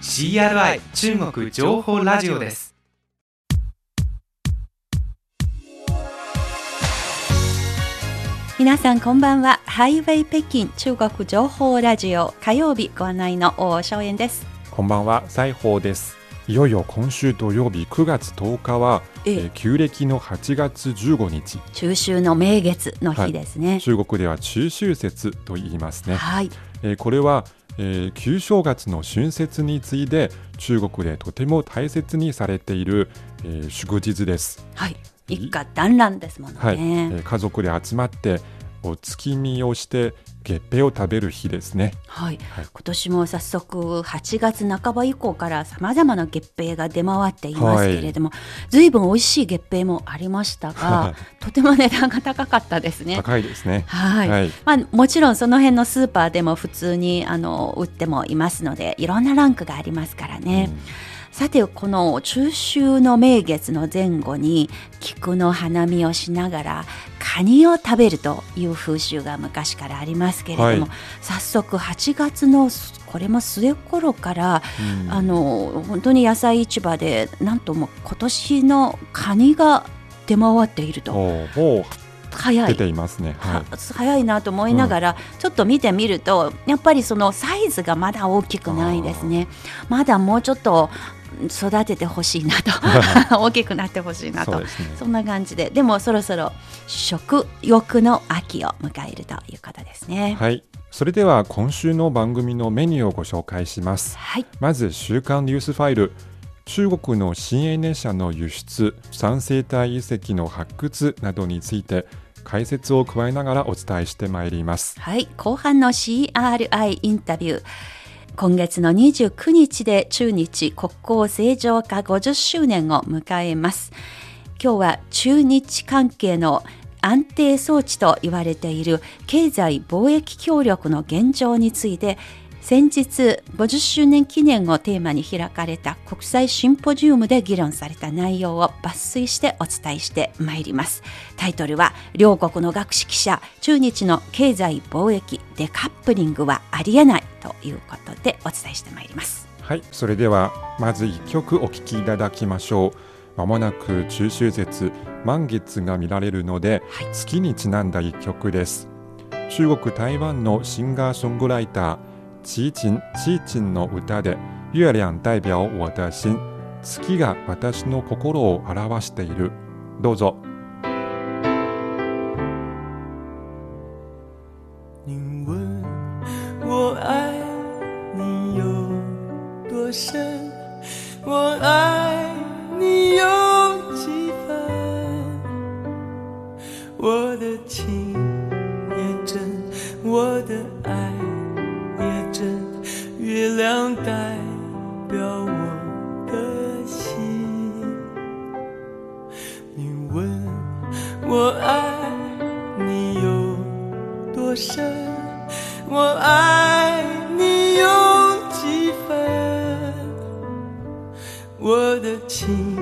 CRI 中国情報ラジオです。皆さんこんばんは。ハイウェイ北京中国情報ラジオ。火曜日ご案内の大正円です。こんばんは、西宝です。いよいよ今週土曜日9月10日は、ええ。えー旧暦の8月15日、中秋の名月の日ですね。中国では中秋節と言いますね。はい、えーこれは、えー旧正月の春節に次いで中国でとても大切にされている、えー祝日です。はい、一家団らんですものね、はい、えー家族で集まってお月見をして月餅を食べる日ですね。はい、はい。今年も早速8月半ば以降からさまざまな月餅が出回っていますけれども、ずいぶん美味しい月餅もありましたがとても値段が高かったですね。高いですね。はい、はい。まあ、もちろんその辺のスーパーでも普通にあの売ってもいますのでいろんなランクがありますからね、さてこの中秋の名月の前後に菊の花見をしながらカニを食べるという風習が昔からありますけれども、はい。早速8月のこれも末頃から、うんあの本当に野菜市場でなんともう今年のカニが出回っていると。早い。出ていますね。はは早いなと思いながら、ちょっと見てみるとやっぱりそのサイズがまだ大きくないですね。まだもうちょっと育ててほしいなと 大きくなってほしいい。なとそね。そんな感じででもそろそろ食欲の秋を迎えるということですねはい。それでは今週の番組のメニューをご紹介します。はいまず週刊ニュースファイル。中国の新エネ車の輸出、三生態遺跡の発掘などについて解説を加えながらお伝えしてまいります。はい、後半の CRI インタビュー。今月の29日で中日国交正常化50周年を迎えます。今日は中日関係の安定装置と言われている経済貿易協力の現状について先日50周年記念をテーマに開かれた国際シンポジウムで議論された内容を抜粋してお伝えしてまいりますタイトルは両国の学識者中日の経済貿易デカップリングはありえないということでお伝えしてまいりますはい、それではまず1曲お聴きいただきましょう。まもなく中秋節、満月が見られるので、はい月にちなんだ1曲です。中国台湾のシンガーソングライター、チーチン、チーチンの歌で、月亮代表我的心、月が私の心を表している。どうぞ。你问我爱你有多深，我爱你有几分？我的情也真，我的表我的心。你问我爱你有多深，我爱你有几分？我的情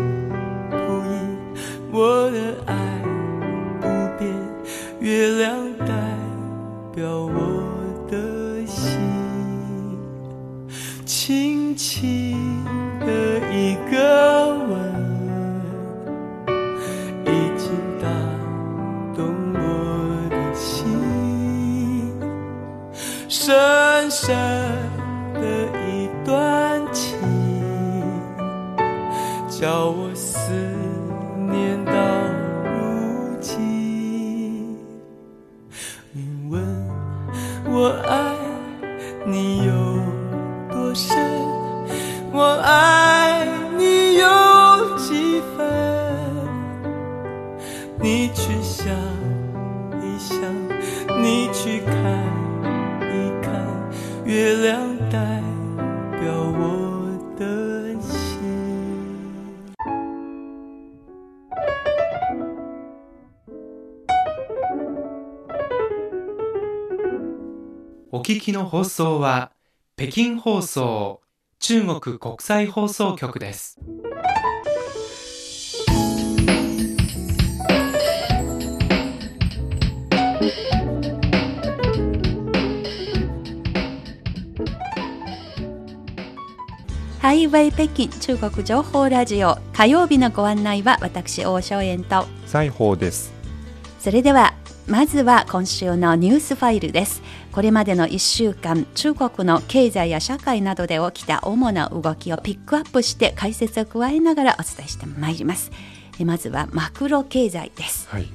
我爱你有多深，聞きの放送は北京放送中国国際放送局です。ハイウェイ北京中国情報ラジオ火曜日のご案内は私大正円と裁縫です。それではまずは今週のニュースファイルですこれまでの1週間中国の経済や社会などで起きた主な動きをピックアップして解説を加えながらお伝えしてまいります。えまずはマクロ経済です。はい。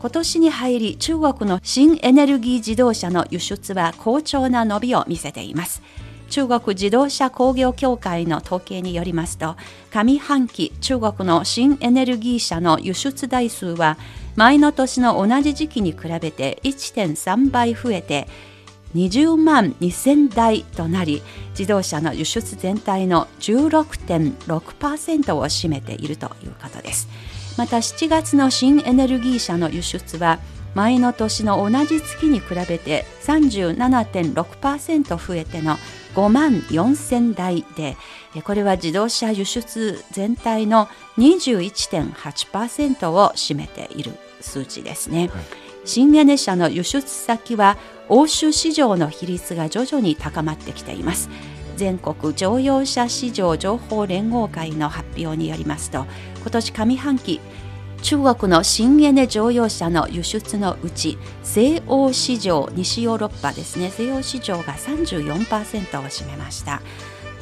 今年に入り中国の新エネルギー自動車の輸出は好調な伸びを見せています。中国自動車工業協会の統計によりますと上半期中国の新エネルギー車の輸出台数は前の年の同じ時期に比べて1.3倍増えて20万2000台となり自動車の輸出全体の16.6%を占めているということですまた7月の新エネルギー車の輸出は前の年の同じ月に比べて37.6%増えての5万4000台でこれは自動車輸出全体の21.8%を占めている数値ですね。新エネ車の輸出先は欧州市場の比率が徐々に高まってきています。全国乗用車市場情報連合会の発表によりますと今年上半期中国の新エネ乗用車の輸出のうち西欧市場西ヨーロッパですね西欧市場が34%を占めました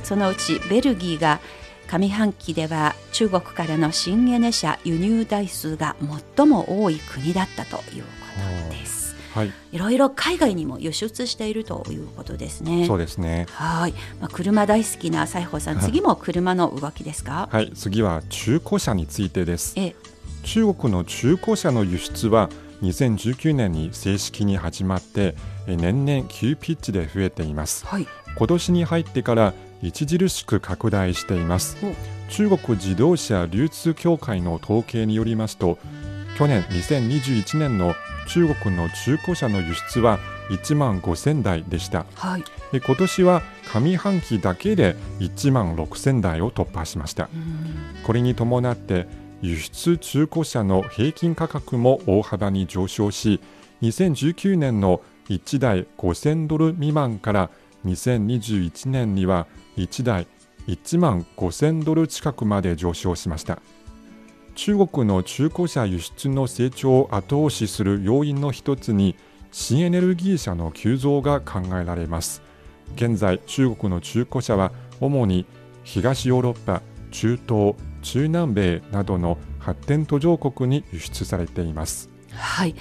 そのうちベルギーが上半期では中国からの新エネ車輸入台数が最も多い国だったということです。はい。いろいろ海外にも輸出しているということですね。そうですね。はい、まあ、車大好きな西郷さん次も車の動きですか？はい。次は中古車についてです。え中国の中古車の輸出は2019年に正式に始まってえ年々急ピッチで増えています。はい。今年に入ってから著しく拡大しています。お。中国自動車流通協会の統計によりますと去年2021年の中国の中古車の輸出は1万5000台でした。はい。え今年は上半期だけで1万6000台を突破しました。うん。これに伴って輸出中古車の平均価格も大幅に上昇し2019年の1台5000ドル未満から2021年には1台1万5000ドル近くまで上昇しました中国の中古車輸出の成長を後押しする要因の一つに新エネルギー車の急増が考えられます。現在中国の中古車は主に東ヨーロッパ中東中南米などの発展途上国に輸出されています。はい、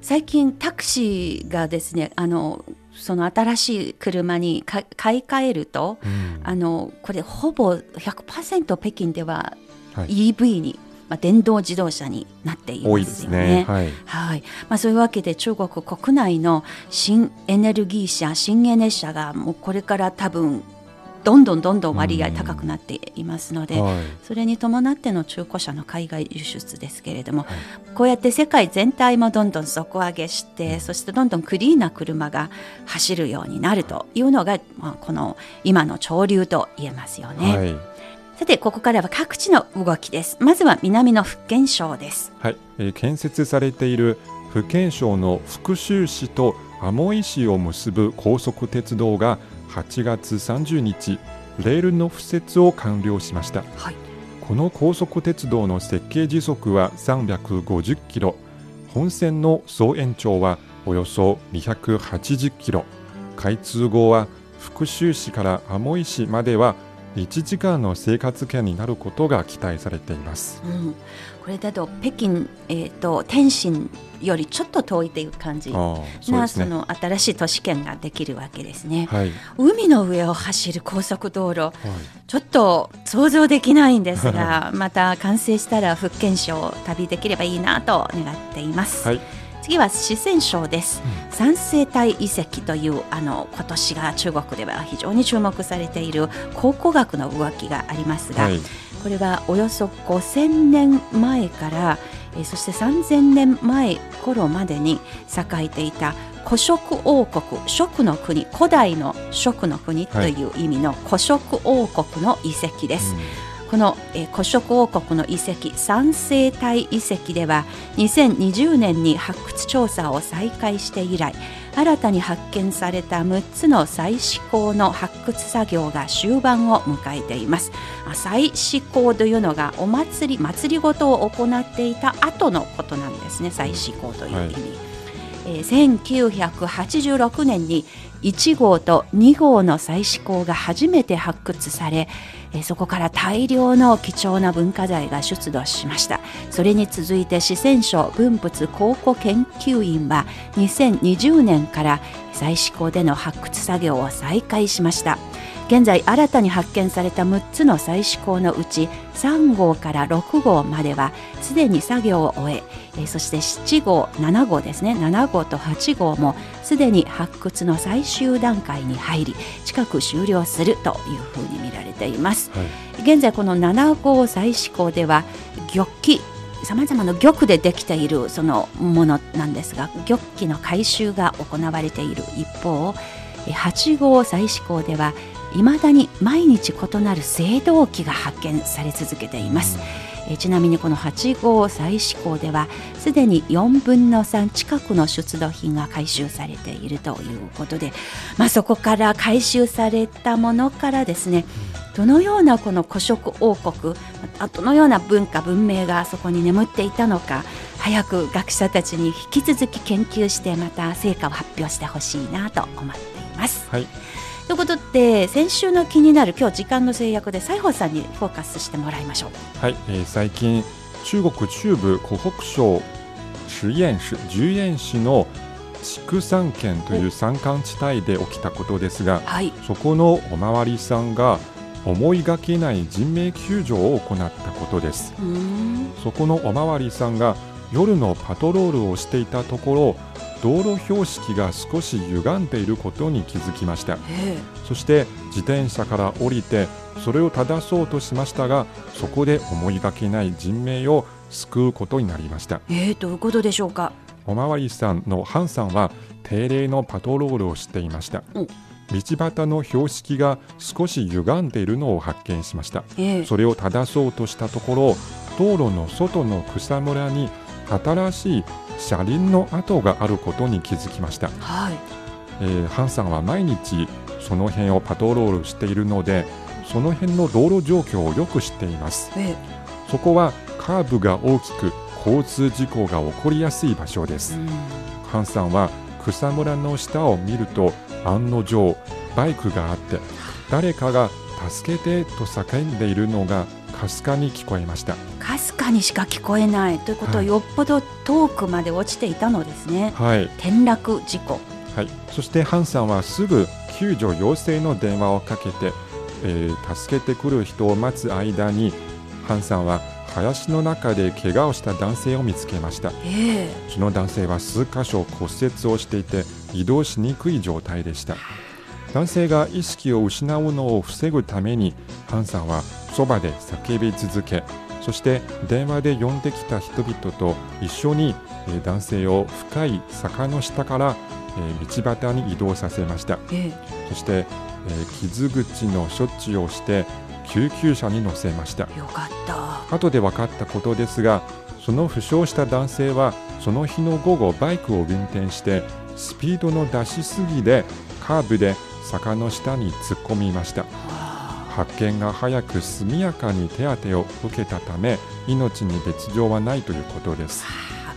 最近タクシーがですねあのその新しい車にか買い替えると、あのこれほぼ100%北京でははい。EV に、まあ、電動自動車になってい多いですますよね。ねはい。はい。まあ、そういうわけで中国国内の新エネルギー車新エネ車がもうこれから多分どんどんどんどん割合高くなっていますので、はい。それに伴っての中古車の海外輸出ですけれども、こうやって世界全体もどんどん底上げして、そしてどんどんクリーンな車が走るようになるというのが、まあ、この今の潮流と言えますよね。はいさてここからは各地の動きです。まずは南の福建省です。はい。えー建設されている福建省の福州市とアモイ市を結ぶ高速鉄道が8月30日レールの敷設を完了しました。はい、この高速鉄道の設計時速は350キロ。本線の総延長はおよそ280キロ。開通後は福州市からアモイ市までは1時間の生活圏になることが期待されています。うん、これだと北京、えー、と天津よりちょっと遠いという感じ。あーそね。なその新しい都市圏ができるわけですね。はい、海の上を走る高速道路。はい。ちょっと想像できないんですが また完成したら福建省を旅できればいいなと願っています。はい次は四川省です、三星体遺跡というあの今年が中国では非常に注目されている考古学の動きがありますが、はい。これはおよそ5000年前から、えーそして3000年前頃までに栄えていた古食王国食の国古代の食の国という意味の古食王国の遺跡です、この、えー古食王国の遺跡三星体遺跡では2020年に発掘調査を再開して以来新たに発見された6つの再試行の発掘作業が終盤を迎えています。あ再試行というのがお祭り祭りごとを行っていた後のことなんですね。再試行という意味、はい。えー1986年に1号と2号の再試行が初めて発掘され、えそこから大量の貴重な文化財が出土しました。それに続いて四川省文物考古研究院は2020年から再施行での発掘作業を再開しました。現在新たに発見された6つの再試行のうち3号から6号まではすでに作業を終ええーそして7号7号ですね。7号と8号もすでに発掘の最終段階に入り近く終了するというふうに見られています、はい。現在この7号再試行では玉器さまざまな玉でできているそのものなんですが玉器の回収が行われている一方え8号再試行ではいまだに毎日異なる青銅器が発見され続けています、えちなみにこの8号再試行ではすでに4分の3近くの出土品が回収されているということで、まあ、そこから回収されたものからですねどのようなこの古食王国あどのような文化文明がそこに眠っていたのか早く学者たちに引き続き研究してまた成果を発表してほしいなと思っています。はいということで先週の気になる今日時間の制約で西郷さんにフォーカスしてもらいましょう。はい、えー最近中国中部湖北省十堰市十堰市の畜産県という山間地帯で起きたことですがはい、そこのおまわりさんが思いがけない人命救助を行ったことです。そこのおまわりさんが夜のパトロールをしていたところ道路標識が少し歪んでいることに気づきました。えそして自転車から降りてそれを正そうとしましたがそこで思いがけない人命を救うことになりました。ええー、どういうことでしょうか？おまわりさんのハンさんは定例のパトロールをしていました。うん道端の標識が少し歪んでいるのを発見しました。ええ。それを正そうとしたところ道路の外の草むらに新しい車輪の跡があることに気づきました。はい。えーハンさんは毎日その辺をパトロールしているのでその辺の道路状況をよく知っています。えそこはカーブが大きく交通事故が起こりやすい場所です。えうん。ハンさんは草むらの下を見ると案の定バイクがあって誰かが助けてと叫んでいるのがかすかに聞こえました。かすかにしか聞こえないということは、はい。よっぽど遠くまで落ちていたのですね。はい、転落事故。はい、そしてハンさんはすぐ救助要請の電話をかけて、えー助けてくる人を待つ間にハンさんは林の中で怪我をした男性を見つけました。ええ。その男性は数箇所骨折をしていて移動しにくい状態でした男性が意識を失うのを防ぐためにハンさんはそばで叫び続けそして電話で呼んできた人々と一緒にえー男性を深い坂の下からえー道端に移動させました。えそしてえー傷口の処置をして救急車に乗せました。えよかった。後で分かったことですがその負傷した男性はその日の午後バイクを運転してスピードの出しすぎでカーブで坂の下に突っ込みました。発見が早く速やかに手当てを受けたため命に別状はないということです、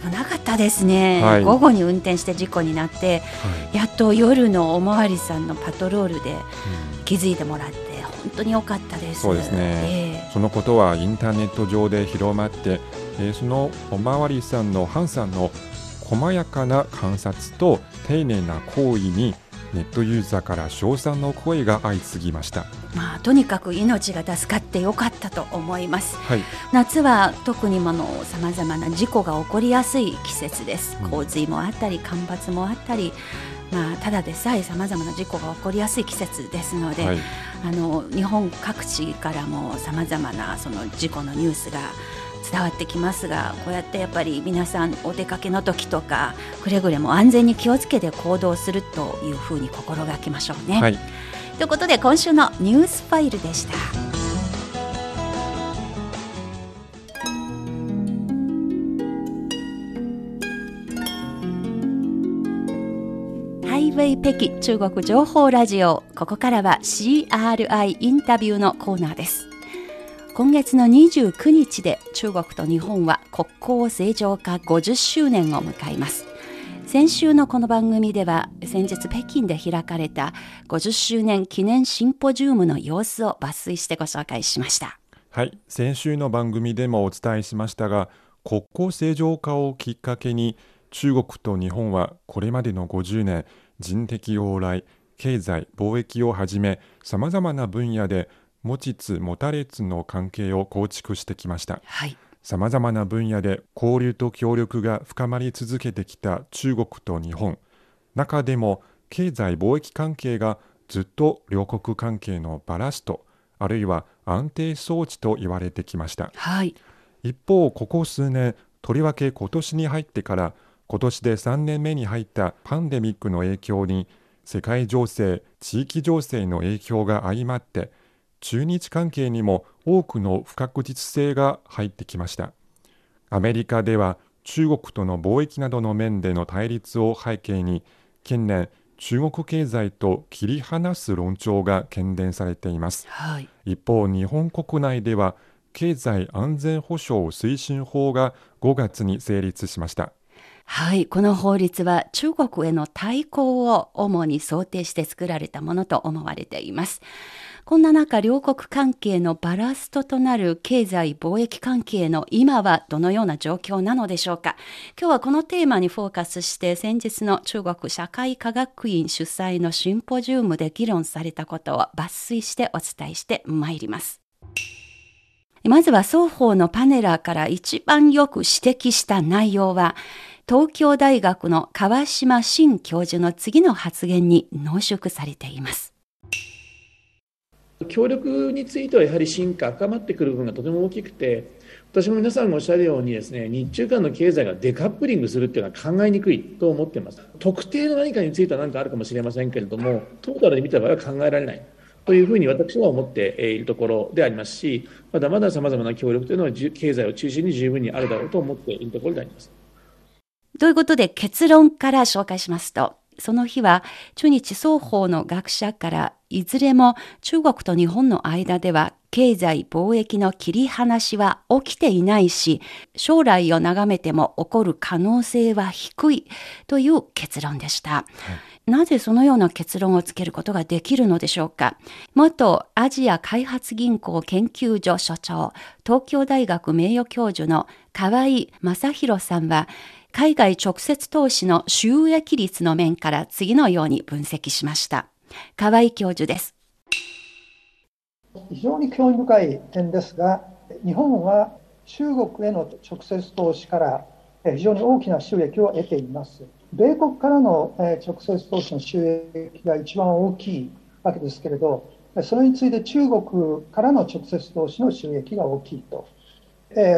危なかったですね、はい。午後に運転して事故になってはい。やっと夜のおまわりさんのパトロールで気づいてもらって本当に良かったです。そうですね。えそのことはインターネット上で広まって、えーそのおまわりさんのハンさんの細やかな観察と丁寧な行為にネットユーザーから称賛の声が相次ぎました。えまあとにかく命が助かってよかったと思います。はい、夏は特にものさまざまな事故が起こりやすい季節です。うん。洪水もあったり干ばつもあったり、まあ、ただでさえさまざまな事故が起こりやすい季節ですので、はい、あの日本各地からもさまざまなその事故のニュースが伝わってきますがこうやってやっぱり皆さんお出かけの時とかくれぐれも安全に気をつけて行動するというふうに心がけましょうね。はいということで今週のニュースファイルでした。ハイウェイ北京中国情報ラジオここからは CRI インタビューのコーナーです今月の29日で中国と日本は国交正常化50周年を迎えます。先週のこの番組では先日北京で開かれた50周年記念シンポジウムの様子を抜粋してご紹介しました。はい先週の番組でもお伝えしましたが国交正常化をきっかけに中国と日本はこれまでの50年人的往来経済貿易をはじめさまざまな分野で持ちつ持たれつの関係を構築してきました。はい。さまざまな分野で交流と協力が深まり続けてきた中国と日本。中でも経済貿易関係がずっと両国関係のバラストあるいは安定装置と言われてきました。はい。一方ここ数年とりわけ今年に入ってから今年で3年目に入ったパンデミックの影響に世界情勢地域情勢の影響が相まって中日関係にも多くの不確実性が入ってきました。アメリカでは中国との貿易などの面での対立を背景に近年中国経済と切り離す論調が懸念されています。はい。一方日本国内では経済安全保障推進法が5月に成立しましたはい、この法律は中国への対抗を主に想定して作られたものと思われています。こんな中、両国関係のバラストとなる経済貿易関係の今はどのような状況なのでしょうか。今日はこのテーマにフォーカスして先日の中国社会科学院主催のシンポジウムで議論されたことを抜粋してお伝えしてまいります。まずは双方のパネラーから一番よく指摘した内容は、東京大学の川島新教授の次の発言に濃縮されています。協力についてはやはり進化、深まってくる部分がとても大きくて、私も皆さんがおっしゃるようにですね、日中間の経済がデカップリングするっていうのは考えにくいと思ってます。特定の何かについては何かあるかもしれませんけれども、トータルで見た場合は考えられない。というふうに私は思っているところでありますし、まだまださまざまな協力というのは経済を中心に十分にあるだろうと思っているところであります。ということで結論から紹介しますと、その日は中日双方の学者からいずれも中国と日本の間では経済貿易の切り離しは起きていないし、将来を眺めても起こる可能性は低いという結論でした。なぜそのような結論をつけることができるのでしょうか元アジア開発銀行研究所所長、東京大学名誉教授の河合正弘さんは、海外直接投資の収益率の面から次のように分析しました。河合教授です。非常に興味深い点ですが、日本は中国への直接投資から非常に大きな収益を得ています。米国からの直接投資の収益が一番大きいわけですけれど、それについて中国からの直接投資の収益が大きいと。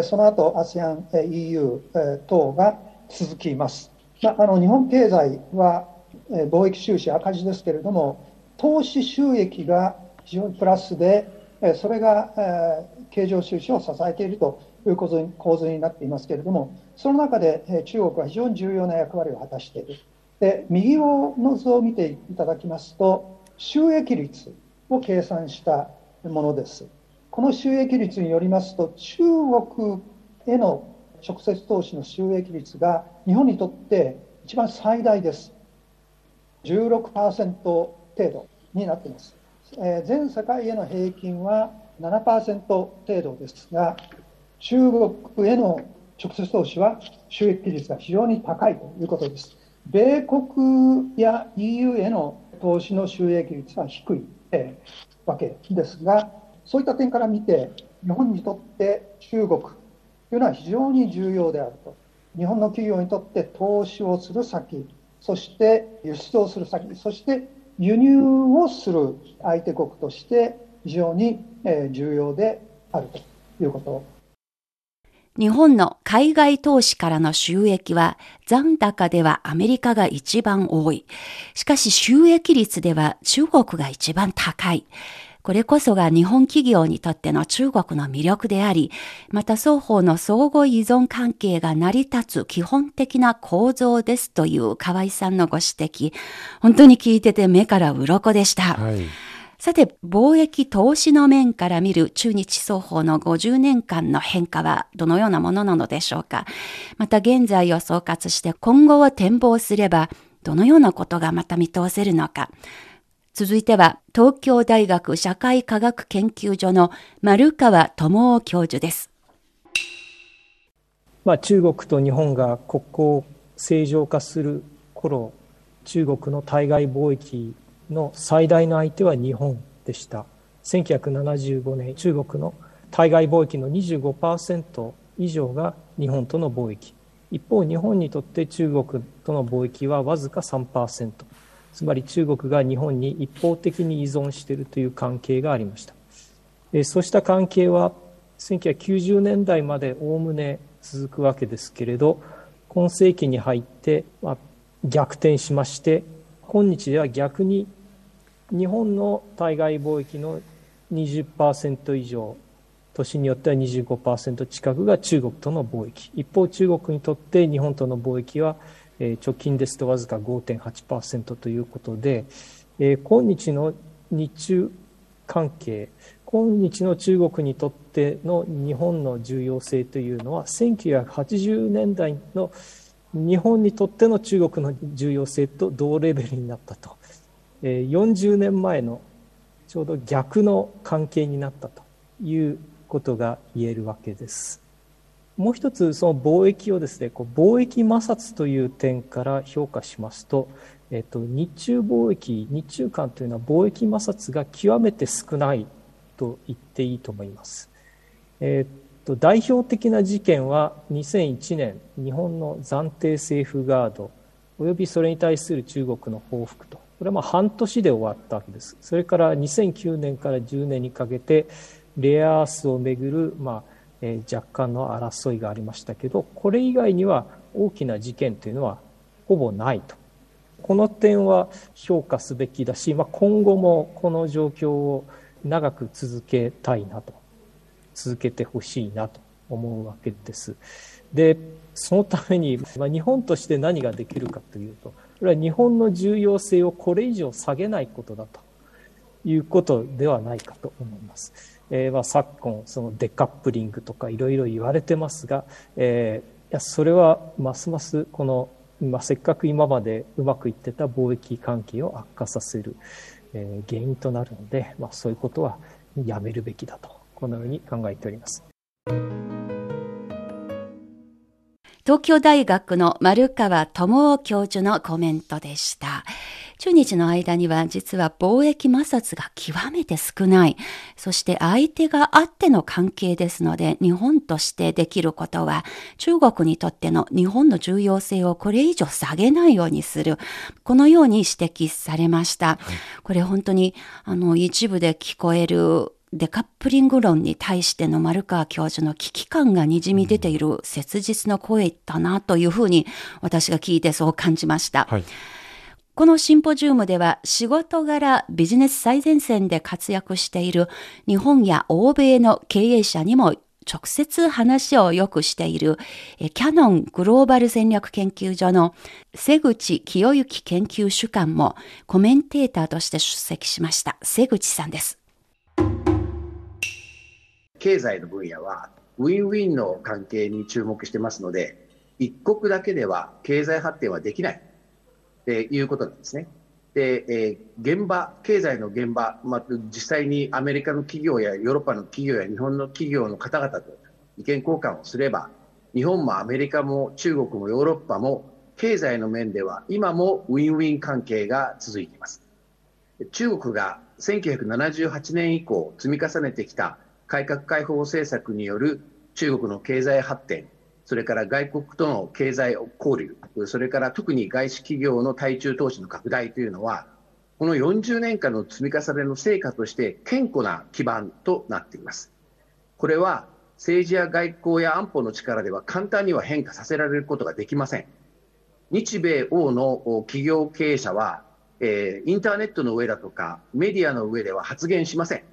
その後、ASEAN、EU 等が続きます。まあ、あの日本経済は貿易収支赤字ですけれども、投資収益が非常にプラスで、それが経常収支を支えているという構図になっていますけれども、その中で中国は非常に重要な役割を果たしている。で、右の図を見ていただきますと、収益率を計算したものです。この収益率によりますと、中国への直接投資の収益率が日本にとって一番最大です。16%程度になっています。えー、全世界への平均は7%程度ですが、中国への直接投資は収益率が非常に高いということです。米国や EU への投資の収益率は低い、えー、わけですが、そういった点から見て、日本にとって中国いうのは非常に重要であると。日本の企業にとって投資をする先、そして輸出をする先、そして輸入をする相手国として非常に重要であるということ日本の海外投資からの収益は残高ではアメリカが一番多い。しかし収益率では中国が一番高い。これこそが日本企業にとっての中国の魅力であり、また双方の相互依存関係が成り立つ基本的な構造ですという河合さんのご指摘。本当に聞いてて目から鱗でした。はい。さて、貿易投資の面から見る中日双方の50年間の変化はどのようなものなのでしょうか。また現在を総括して今後を展望すれば、どのようなことがまた見通せるのか。続いては、東京大学社会科学研究所の丸川智夫教授です。まあ、中国と日本が国交を正常化する頃、中国の対外貿易の最大の相手は日本でした。1975年、中国の対外貿易の25%以上が日本との貿易。一方、日本にとって中国との貿易はわずか3%。つまり中国が日本に一方的に依存しているという関係がありました。そうした関係は1990年代までおおむね続くわけですけれど、今世紀に入って、逆転しまして、今日では逆に日本の対外貿易の20%以上、年によっては25%近くが中国との貿易。一方、中国にとって日本との貿易は直近ですとわずか5.8%ということで、今日の日中関係、今日の中国にとっての日本の重要性というのは、1980年代の日本にとっての中国の重要性と同レベルになったと。40年前のちょうど逆の関係になったということが言えるわけです。もう一つその貿易をですね、こう貿易摩擦という点から評価しますと、えっと、日中貿易、日中間というのは貿易摩擦が極めて少ないと言っていいと思います。えっと、代表的な事件は2001年、日本の暫定セーフガード、およびそれに対する中国の報復とこれはまあ半年で終わったわけです。それから2009年から10年にかけて、レアアースをめぐる、まあえー、若干の争いがありましたけど、これ以外には大きな事件というのはほぼないと。この点は評価すべきだし、まあ、今後もこの状況を長く続けたいなと、続けてほしいなと思うわけです。で、そのために、まあ、日本として何ができるかというと、これは日本の重要性をこれ以上下げないことだということではないかと思います。えー、まあ昨今、そのデカップリングとかいろいろ言われてますが、えー、いやそれはますますこの、まあ、せっかく今までうまくいってた貿易関係を悪化させる、えー、原因となるので、まあ、そういうことはやめるべきだと、このように考えております。東京大学の丸川智夫教授のコメントでした。中日の間には実は貿易摩擦が極めて少ない。そして相手があっての関係ですので、日本としてできることは、中国にとっての日本の重要性をこれ以上下げないようにする。このように指摘されました。これ本当に、あの、一部で聞こえるデカップリング論に対しての丸川教授の危機感がにじみ出ている切実な声だなというふうに私が聞いてそう感じました。はい、このシンポジウムでは仕事柄ビジネス最前線で活躍している日本や欧米の経営者にも直接話をよくしているキャノングローバル戦略研究所の瀬口清之研究主幹もコメンテーターとして出席しました。瀬口さんです。経済の分野はウィンウィンの関係に注目してますので、一国だけでは経済発展はできないっていうことなんですね。で、えー、現場、経済の現場、まあ、実際にアメリカの企業やヨーロッパの企業や日本の企業の方々と意見交換をすれば、日本もアメリカも中国もヨーロッパも経済の面では今もウィンウィン関係が続いています。中国が1978年以降積み重ねてきた改革開放政策による中国の経済発展、それから外国との経済交流、それから特に外資企業の対中投資の拡大というのは、この40年間の積み重ねの成果として堅固な基盤となっています。これは政治や外交や安保の力では簡単には変化させられることができません。日米欧の企業経営者は、えー、インターネットの上だとか、メディアの上では発言しません。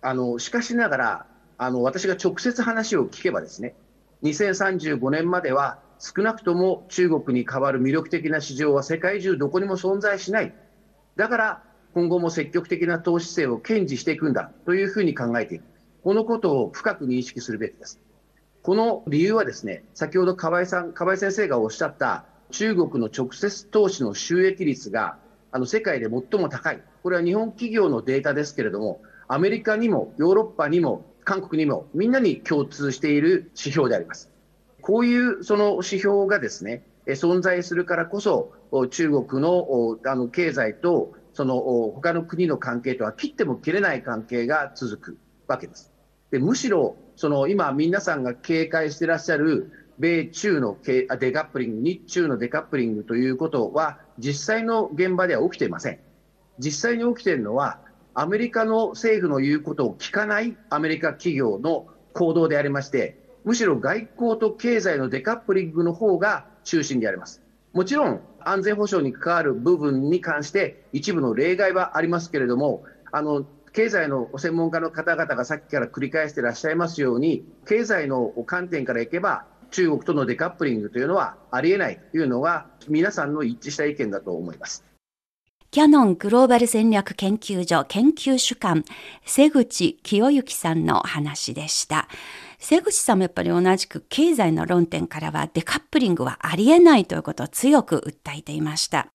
あのしかしながらあの、私が直接話を聞けばですね、2035年までは少なくとも中国に代わる魅力的な市場は世界中どこにも存在しない。だから今後も積極的な投資姿勢を堅持していくんだというふうに考えている。このことを深く認識するべきです。この理由はですね、先ほど河合さん、河合先生がおっしゃった中国の直接投資の収益率があの世界で最も高い。これは日本企業のデータですけれども、アメリカにもヨーロッパにも韓国にもみんなに共通している指標であります。こういうその指標がですね、存在するからこそ、中国のあの経済とその他の国の関係とは切っても切れない関係が続くわけです。でむしろ、その今皆さんが警戒していらっしゃる米中のデカップリング、日中のデカップリングということは実際の現場では起きていません。実際に起きているのはアメリカの政府の言うことを聞かないアメリカ企業の行動でありまして、むしろ外交と経済のデカップリングの方が中心であります。もちろん安全保障に関わる部分に関して一部の例外はありますけれども、あの経済の専門家の方々がさっきから繰り返していらっしゃいますように、経済の観点からいけば、中国とのデカップリングというのはありえないというのが、皆さんの一致した意見だと思います。キャノングローバル戦略研究所研究主管、瀬口清之さんの話でした。瀬口さんもやっぱり同じく経済の論点からはデカップリングはありえないということを強く訴えていました。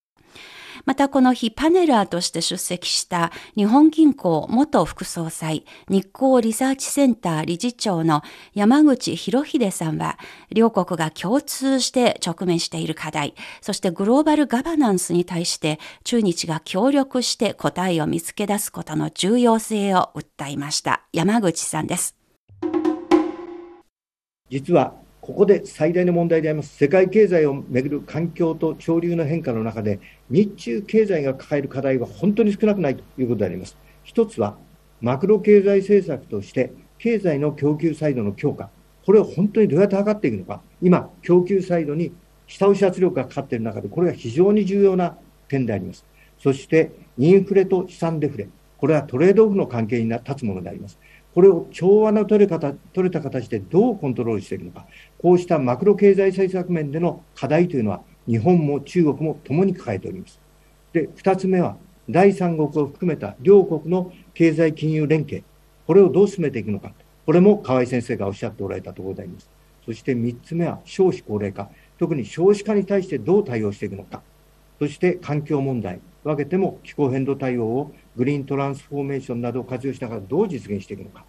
またこの日パネラーとして出席した日本銀行元副総裁日光リサーチセンター理事長の山口博秀さんは両国が共通して直面している課題、そしてグローバルガバナンスに対して中日が協力して答えを見つけ出すことの重要性を訴えました。山口さんです。実はここで最大の問題であります世界経済をめぐる環境と潮流の変化の中で日中経済が抱える課題は本当に少なくないということであります。一つはマクロ経済政策として経済の供給サイドの強化、これを本当にどうやって図っていくのか、今、供給サイドに下押し圧力がかかっている中で、これが非常に重要な点であります。そして、インフレと資産デフレ、これはトレードオフの関係に立つものであります。これを調和の取れ方取れた形でどうコントロールしていくのか、こうしたマクロ経済政策面での課題というのは、日本も中国も共に抱えております。で、2つ目は、第三国を含めた両国の経済金融連携、これをどう進めていくのか、これも河合先生がおっしゃっておられたところであります。そして3つ目は少子高齢化、特に少子化に対してどう対応していくのか、そして環境問題、分けても気候変動対応をグリーントランスフォーメーションなどを活用しながらどう実現していくのか。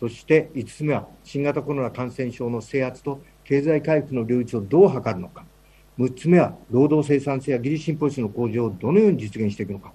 そして5つ目は新型コロナ感染症の制圧と経済回復の両立をどう図るのか。6つ目は労働生産性や技術進歩率の向上をどのように実現していくのか。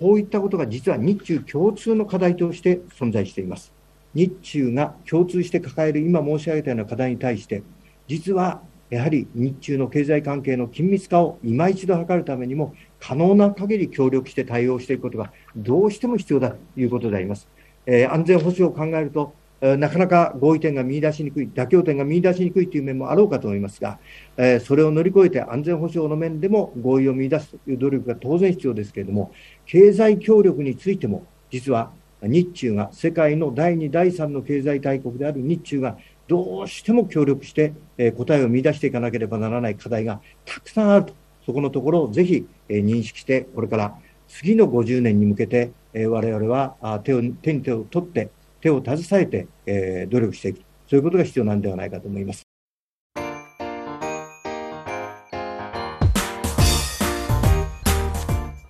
こういったことが実は日中共通の課題として存在しています。日中が共通して抱える今申し上げたような課題に対して、実はやはり日中の経済関係の緊密化を今一度図るためにも、可能な限り協力して対応していくことがどうしても必要だということであります。えー、安全保障を考えると、なかなか合意点が見出しにくい、妥協点が見出しにくいという面もあろうかと思いますが、えそれを乗り越えて安全保障の面でも合意を見出すという努力が当然必要ですけれども、経済協力についても、実は日中が、世界の第2、第3の経済大国である日中が、どうしても協力して、え答えを見出していかなければならない課題がたくさんあると、そこのところをぜひ、え認識して、これから次の50年に向けて、え我々は手を手に手を取って、手を携えて、えー、努力していく、そういうことが必要なんではないかと思います。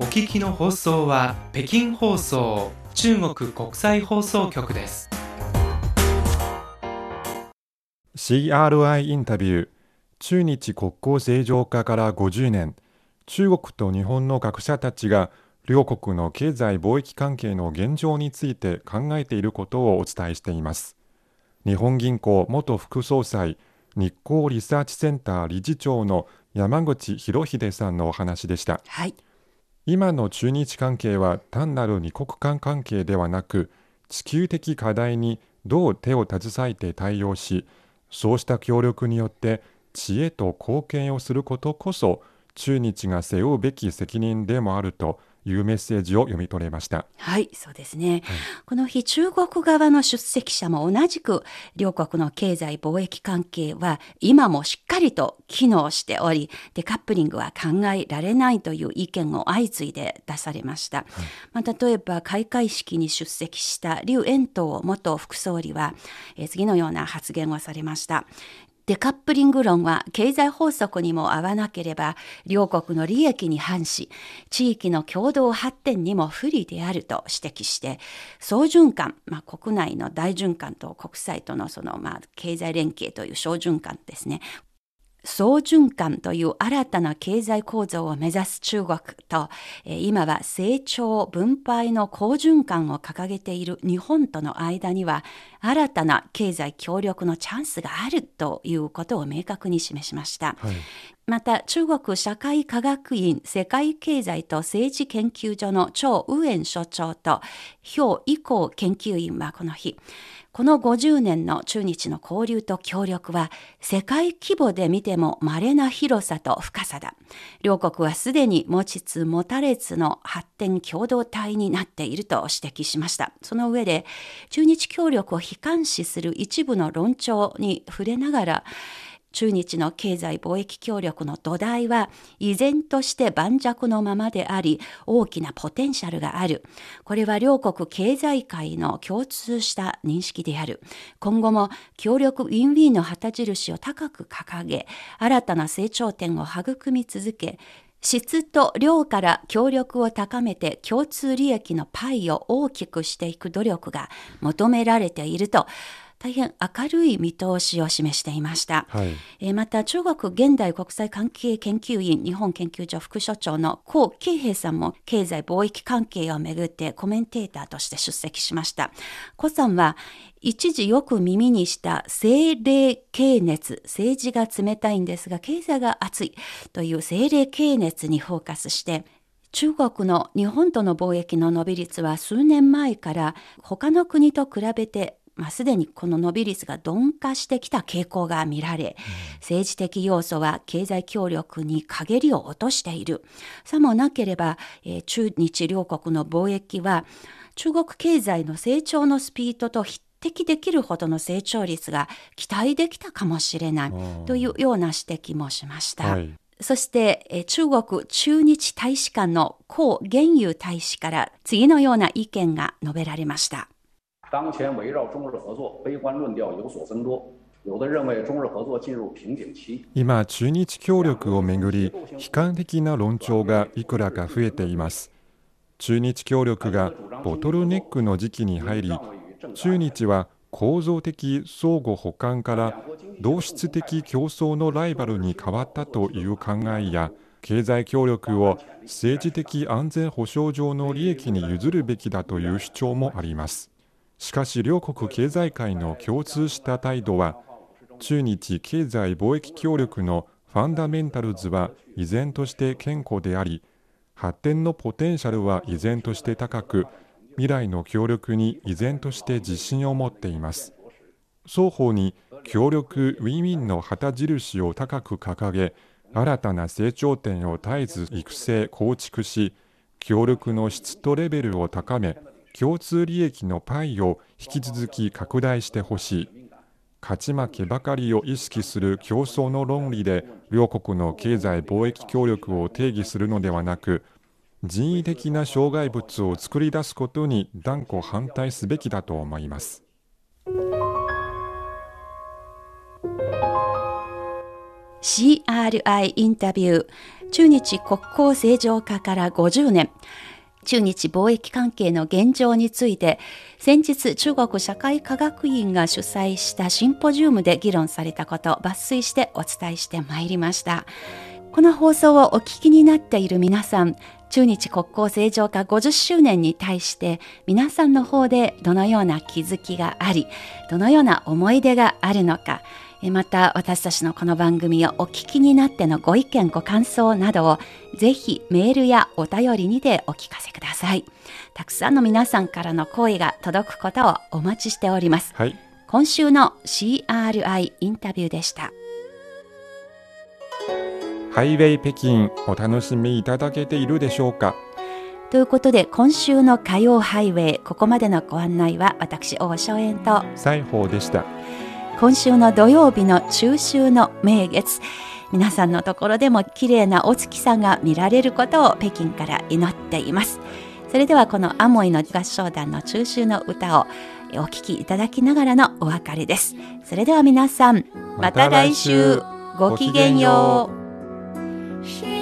お聞きの放送は北京放送中国国際放送局です。CRI インタビュー中日国交正常化から50年中国と日本の学者たちが両国の経済貿易関係の現状について考えていることをお伝えしています。日本銀行元副総裁日光リサーチセンター理事長の山口博秀さんのお話でした、はい、今の中日関係は単なる二国間関係ではなく地球的課題にどう手を携えて対応し、そうした協力によって知恵と貢献をすることこそ中日が背負うべき責任でもあるというメッセージを読み取れました。はいそうですね、はい、この日中国側の出席者も同じく両国の経済貿易関係は今もしっかりと機能しておりデカップリングは考えられないという意見を相次いで出されました、はい、まあ、例えば開会式に出席した劉延東元副総理は、え次のような発言をされましたデカップリング論は経済法則にも合わなければ両国の利益に反し地域の共同発展にも不利であると指摘して総循環、まあ、国内の大循環と国際とのその、まあ、経済連携という小循環ですね。総循環という新たな経済構造を目指す中国と、今は成長分配の好循環を掲げている日本との間には、新たな経済協力のチャンスがあるということを明確に示しました。はい、また中国社会科学院世界経済と政治研究所の張右園所長と表以降研究員はこの日この50年の中日の交流と協力は世界規模で見ても稀な広さと深さだ。両国はすでに持ちつ持たれつの発展共同体になっていると指摘しました。その上で中日協力を悲観視する一部の論調に触れながら中日の経済貿易協力の土台は依然として盤石のままであり大きなポテンシャルがある。これは両国経済界の共通した認識である。今後も協力ウィンウィンの旗印を高く掲げ新たな成長点を育み続け質と量から協力を高めて共通利益のパイを大きくしていく努力が求められていると大変明るい見通しを示していました、はい、えまた中国現代国際関係研究院日本研究所副所長の江慶平さんも経済貿易関係をめぐってコメンテーターとして出席しました。江さんは一時よく耳にした精霊系熱政治が冷たいんですが経済が熱いという精霊系熱にフォーカスして中国の日本との貿易の伸び率は数年前から他の国と比べてまあ、すでにこの伸び率が鈍化してきた傾向が見られ、政治的要素は経済協力に陰りを落としている。さもなければ、えー、中日両国の貿易は中国経済の成長のスピードと匹敵できるほどの成長率が期待できたかもしれないというような指摘もしました。はいそして、え中国駐日大使館の江元友大使から次のような意見が述べられました。当前围绕中日合作悲观論調有所增多。今、中日協力をめぐり、悲観的な論調がいくらか増えています。中日協力がボトルネックの時期に入り、中日は構造的相互補完から同質的競争のライバルに変わったという考えや、経済協力を政治的安全保障上の利益に譲るべきだという主張もあります。しかし両国経済界の共通した態度は中日経済貿易協力のファンダメンタルズは依然として健康であり発展のポテンシャルは依然として高く未来の協力に依然として自信を持っています。双方に協力ウィンウィンの旗印を高く掲げ新たな成長点を絶えず育成構築し協力の質とレベルを高め共通利益のパイを引き続き拡大してほしい。勝ち負けばかりを意識する競争の論理で両国の経済貿易協力を定義するのではなく人為的な障害物を作り出すことに断固反対すべきだと思います。CRI インタビュー中日国交正常化から50年。中日貿易関係の現状について先日中国社会科学院が主催したシンポジウムで議論されたこと抜粋してお伝えしてまいりました。この放送をお聞きになっている皆さん中日国交正常化50周年に対して皆さんの方でどのような気づきがありどのような思い出があるのかまた私たちのこの番組をお聞きになってのご意見ご感想などをぜひメールやお便りにてお聞かせください。たくさんの皆さんからの声が届くことをお待ちしております、はい。今週の CRI インタビューでした。ハイウェイ北京お楽しみいただけているでしょうか？ということで今週の火曜ハイウェイここまでのご案内は私大正円と。西宝でした今週の土曜日の中秋の名月。皆さんのところでも綺麗なお月さんが見られることを北京から祈っています。それではこのアモイの合唱団の中秋の歌をお聴きいただきながらのお別れです。それでは皆さんまた来週。ごきげんよう。